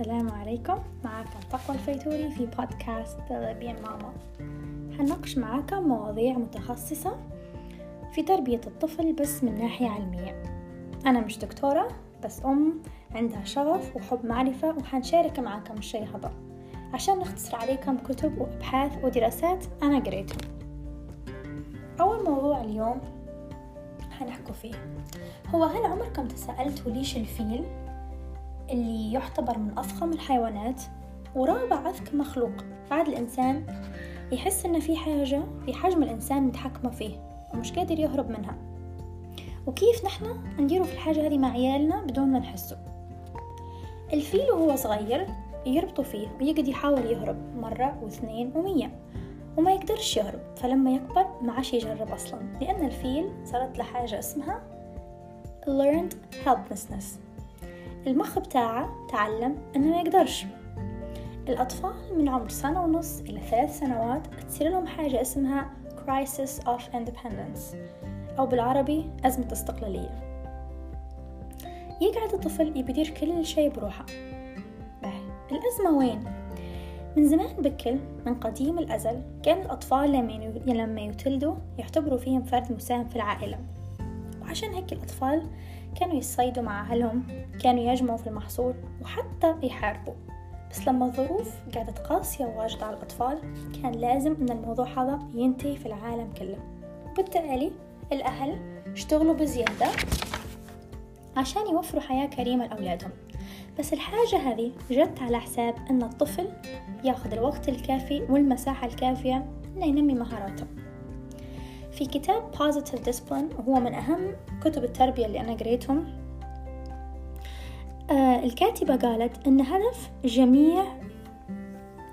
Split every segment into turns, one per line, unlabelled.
السلام عليكم. معكم تقوى الفيتوري في بودكاست تربية ماما. هنناقش معاكم مواضيع متخصصة في تربية الطفل بس من ناحية علمية. أنا مش دكتورة بس أم عندها شغف وحب معرفة وحنشارك معاكم الشي هذا. عشان نختصر عليكم كتب وأبحاث ودراسات أنا قريتهم أول موضوع اليوم حنحكوا فيه. هو هل عمركم تساءلتوا ليش الفيل اللي يعتبر من أفخم الحيوانات ورابع أذكى مخلوق. بعد الإنسان يحس إن في حاجة في حجم الإنسان متحكمة فيه ومش قادر يهرب منها. وكيف نحن نديروا في الحاجة هذه مع عيالنا بدون ما نحسه؟ الفيل وهو صغير يربطوا فيه ويقعد يحاول يهرب مرة واثنين ومية وما يقدرش يهرب. فلما يكبر ما عاش يجرب أصلا لأن الفيل صارت له حاجة اسمها learned helplessness. المخ بتاعه تعلم إنه ما يقدرش. الأطفال من عمر سنة ونص إلى ثلاث سنوات تصير لهم حاجة اسمها crisis of independence أو بالعربي أزمة استقلالية. يقعد الطفل يبدير كل شيء بروحه. الأزمة وين؟ من زمان بكل من قديم الأزل كان الأطفال لما يتلدوا يعتبروا فيهم فرد مساهم في العائلة. وعشان هيك الأطفال كانوا يصيدوا مع أهلهم كانوا يجمعوا في المحصول وحتى يحاربوا. بس لما الظروف قعدت قاسية وواجدة على الأطفال كان لازم أن الموضوع هذا ينتهي في العالم كله. وبالتالي الأهل اشتغلوا بزيادة عشان يوفروا حياة كريمة لأولادهم. بس الحاجة هذه جت على حساب أن الطفل ياخذ الوقت الكافي والمساحة الكافية أنه ينمي مهاراته. في كتاب Positive Discipline وهو من أهم كتب التربية اللي أنا قريتهم. آه الكاتبة قالت أن هدف جميع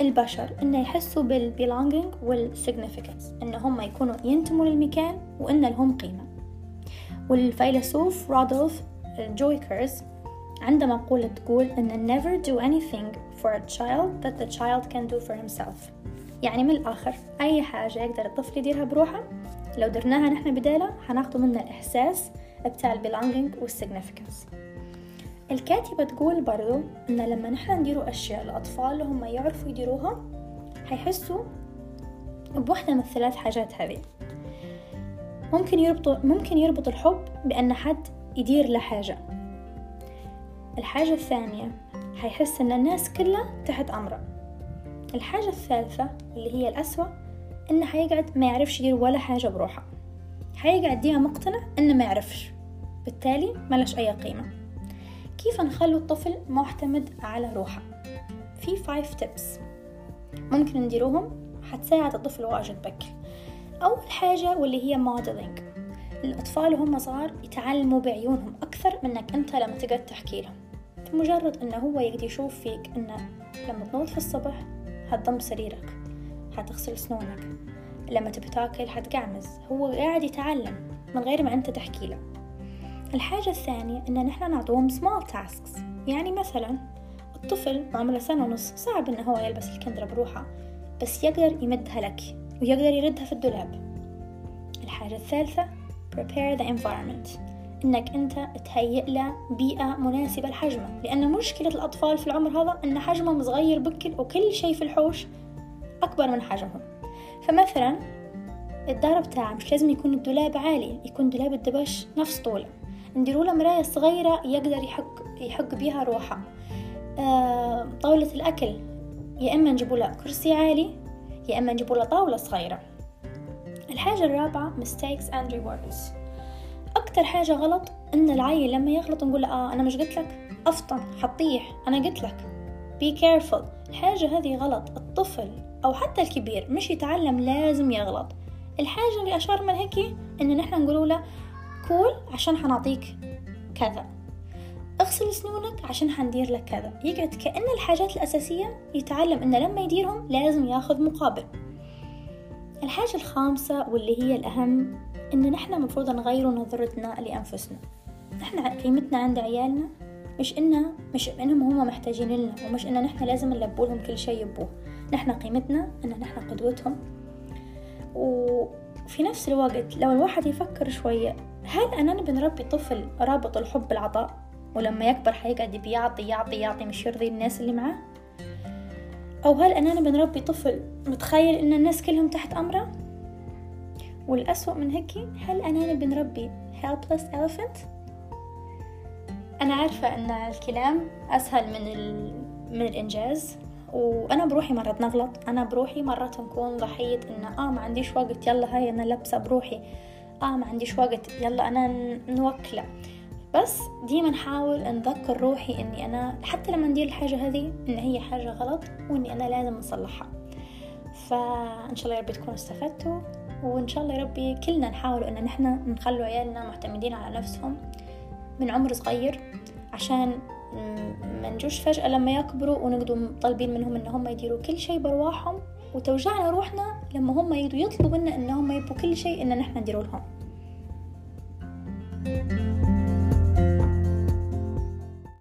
البشر أنه يحسوا بال belonging وال significance أن هم يكونوا ينتموا للمكان وأن لهم قيمة. والفيلسوف رودولف درايكرز عنده مقولة تقول أن never do anything for a child that the child can do for himself. يعني من الآخر أي حاجة يقدر الطفل يديرها بروحه لو درناها نحن بداله حناخده منه الإحساس بتاع ال belonging وال significance الكاتبة تقول برضو إن لما نحن نديروا أشياء لأطفال هم يعرفوا يديروها حيحسوا بوحدة من الثلاث حاجات هذه. ممكن يربطوا ممكن يربط الحب بأن حد يدير له حاجة. الحاجة الثانية حيحس إن الناس كلها تحت أمره. الحاجة الثالثة اللي هي الأسوأ إنه حيقعد ما يعرفش يدير ولا حاجة بروحه. حيقعد ديما مقتنع إنه ما يعرفش. بالتالي مالهش أي قيمة. كيف نخلو الطفل معتمد على روحه؟ في five tips ممكن نديروهم؟ حتساعد الطفل واجد بكر. أول حاجة واللي هي modeling الأطفال وهم صغار يتعلموا بعيونهم أكثر منك أنت لما تقعد تحكي لهم. فمجرد أنه هو يقدر يشوف فيك أنه لما تنوض في الصبح حتضم سريرك. حتغسل سنونك لما تبي تاكل حتقعمز. هو قاعد يتعلم من غير ما أنت تحكي له. الحاجة الثانية إن نحن نعطوهم small tasks. يعني مثلا الطفل عمره سنة ونص صعب إنه هو يلبس الكندرة بروحه بس يقدر يمدها لك ويقدر يردها في الدولاب. الحاجة الثالثة prepare the environment. إنك أنت تهيئ له بيئة مناسبة لحجمه. لأن مشكلة الأطفال في العمر هذا إن حجمهم صغير بكل وكل شيء في الحوش أكبر من حجمهم فمثلا الدار بتاعه مش لازم يكون الدولاب عالي يكون دولاب الدبش نفس طوله. نديروا له مراية صغيرة يقدر يحك يحك بيها روحه. آه طاولة الأكل يا إما نجيبوا له كرسي عالي يا إما نجيبوا له طاولة صغيرة. الحاجة الرابعة mistakes and rewards. أكتر حاجة غلط إن العيل لما يغلط نقول آه أنا مش قلت لك؟ أفطن حطيح أنا قلت لك. Be careful. الحاجة هذه غلط الطفل أو حتى الكبير مش يتعلم لازم يغلط. الحاجة اللي أشار من هيك إن نحن نقول له كول عشان حنعطيك كذا. اغسل سنونك عشان حندير لك كذا. يقعد كأن الحاجات الأساسية يتعلم إنه لما يديرهم لازم ياخذ مقابل. الحاجة الخامسة واللي هي الأهم إن نحن مفروض نغيروا نظرتنا لأنفسنا. نحن قيمتنا عند عيالنا مش إنه مش إنهم هم محتاجين لنا ومش إنه نحن لازم نلبوا لهم كل شيء يبوه. نحن قيمتنا إن نحن قدوتهم. وفي نفس الوقت لو الواحد يفكر شوية هل أننا بنربي طفل رابط الحب بالعطاء؟ ولما يكبر حيقعد بيعطي يعطي يعطي مش يرضي الناس اللي معاه؟ أو هل أننا بنربي طفل متخيل إن الناس كلهم تحت أمره؟ والأسوأ من هيك هل أننا بنربي helpless elephant أنا عارفة أن الكلام أسهل من, ال... من الإنجاز. وأنا بروحي مرات نغلط. أنا بروحي مرات نكون ضحية إن آه ما عنديش وقت يلا هاي أنا لابسة بروحي. آه ما عنديش وقت يلا أنا نوكلة. بس ديما نحاول نذكر روحي إني أنا حتى لما ندير الحاجة هذه إن هي حاجة غلط وإني أنا لازم أصلحها. فإن شاء الله يا تكونوا استفدتوا وإن شاء الله يا ربي كلنا نحاول إن نحنا نخلوا عيالنا معتمدين على نفسهم من عمر صغير عشان ما نجوش فجأة لما يكبروا ونقدوا طالبين منهم إن هم يديروا كل شيء برواحهم وتوجعنا روحنا لما هم يقدروا يطلبوا منا إن هم يبقوا كل شيء إن نحن نديروا لهم. thank you